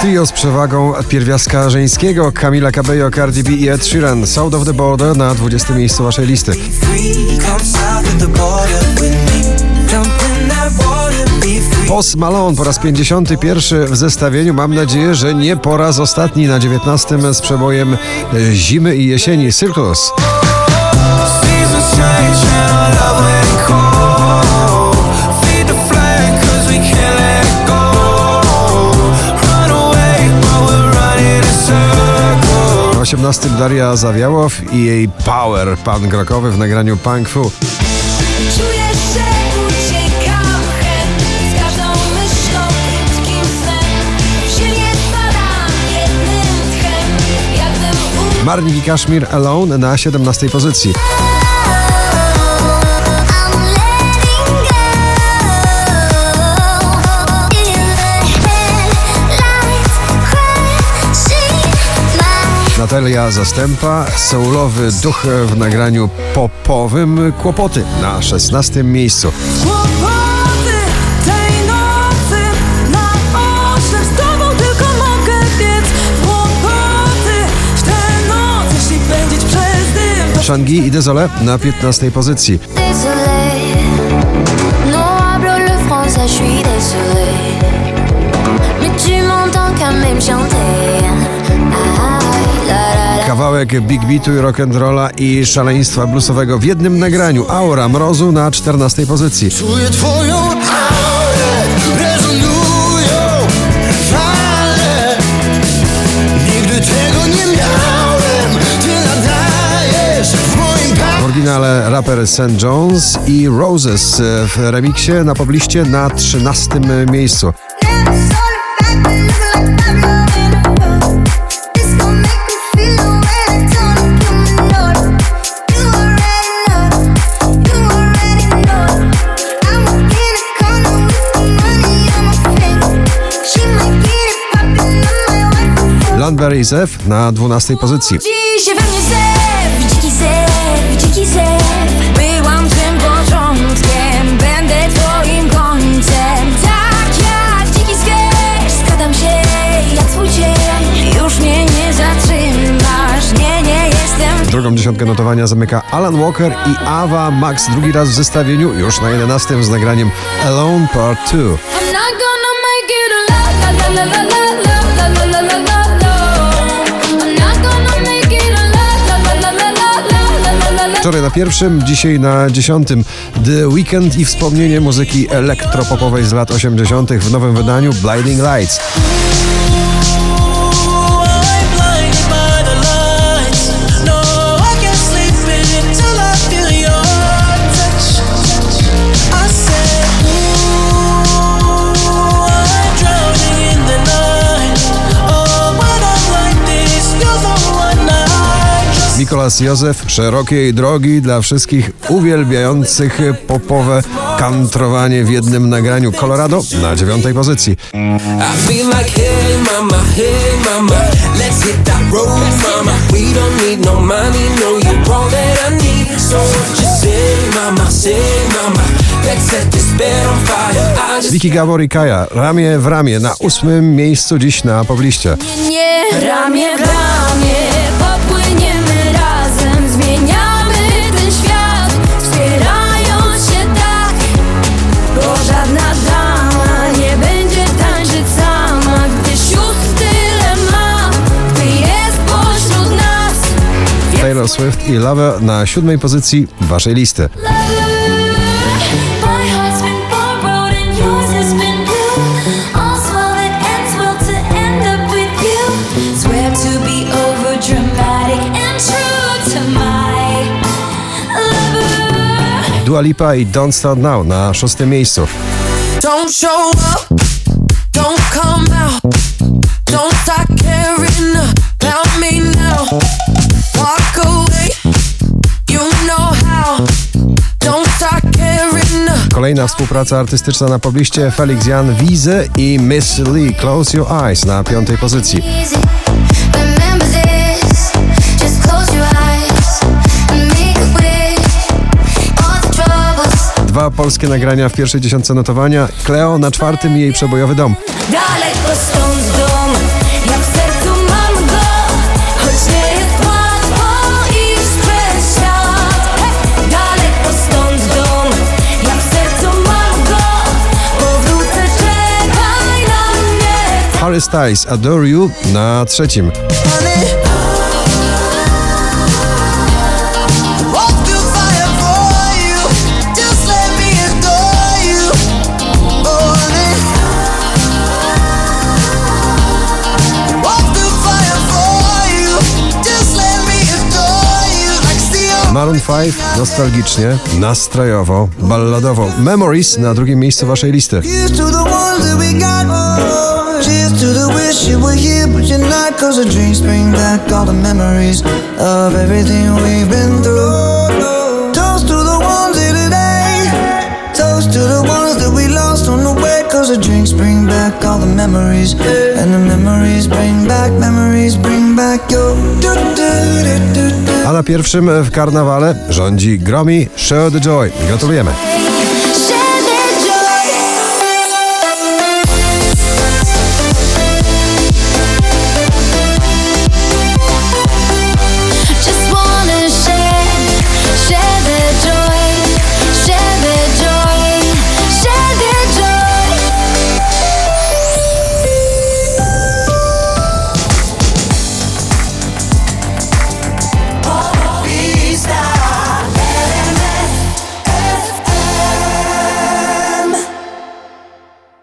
Trio z przewagą pierwiastka żeńskiego Camila Cabello, Cardi B i Ed Sheeran. South of the Border na 20 miejscu waszej listy. Post Malone po raz 51 w zestawieniu. Mam nadzieję, że nie po raz ostatni na 19 z przebojem e, zimy i jesieni Circus. 18 Daria Zawiałow i jej Power, pan grokowy w nagraniu Punk Fu. Czuję, że uciekam chęt z każdą myślą, krótkim snem. W ziemię spadam jednym tchem, jak gdybym Marnik i Kaszmir Alone na 17 pozycji. Natalia Zastępa, soulowy duch w nagraniu popowym Kłopoty na 16 miejscu. Kłopoty tej nocy na z tobą tylko mogę biec Kłopoty w tę noc, jeśli pędzić przez dym to Shangi i Dezole na 15 pozycji. Désolé, le français, je suis désolé. Mais tu m'entends quand même chanter. Kawałek big beatu i rock'n'rolla i szaleństwa bluesowego w jednym nagraniu. Aura Mrozu na 14 pozycji. Czuję twoją aurę, rezonują fale Nigdy tego nie miałem, ty nadajesz w moim W oryginale raper St. Jones i Roses w remiksie na pobliście na 13 miejscu. Landberry Zew na 12 pozycji. Dziś we mnie zew, dziki zew, dziki zew. Byłam tym początkiem, będę twoim końcem. Tak jak dziki zwierz, składam się jak twój cień. Już mnie nie zatrzymasz, nie, nie jestem Drugą dziesiątkę notowania zamyka Alan Walker i Ava Max drugi raz w zestawieniu, już na 11 z nagraniem Alone Part 2. I'm not gonna make it alone. La, la, la, la, Wczoraj na pierwszym, dzisiaj na dziesiątym The Weekend i wspomnienie muzyki elektropopowej z lat 80. w nowym wydaniu Blinding Lights. Nikolas Józef szerokiej drogi dla wszystkich uwielbiających popowe kantrowanie w jednym nagraniu Colorado na dziewiątej pozycji. Wiki Gabor i Kaja, ramię w ramię na ósmym miejscu dziś na pobliście. Nie, ramię w ramię. Swift i Lover na siódmej pozycji waszej listy. Dua Lipa i Don't Stand Now na szóstym miejscu. Don't show up, don't come out, don't start caring about me now. Kolejna współpraca artystyczna na pobliście Felix Jan Wize i Miss Lee Close Your Eyes na piątej pozycji. Dwa polskie nagrania w pierwszej dziesiątce notowania. Cleo na czwartym i jej przebojowy dom. Daleko stąd dom, let me adore you. Like steel. Maroon 5 nostalgicznie, nastrojowo, balladowo. Memories na drugim miejscu waszej listy. Wish you were here, but you're not. Cause the drinks bring back all the memories of everything we've been through. Toast to the ones here today. Toast to the ones that we lost on the way. Cause the drinks bring back all the memories. And the memories bring back, memories bring back your. A na pierwszym w karnawale rządzi Gromi Show the Joy. Gratulujemy.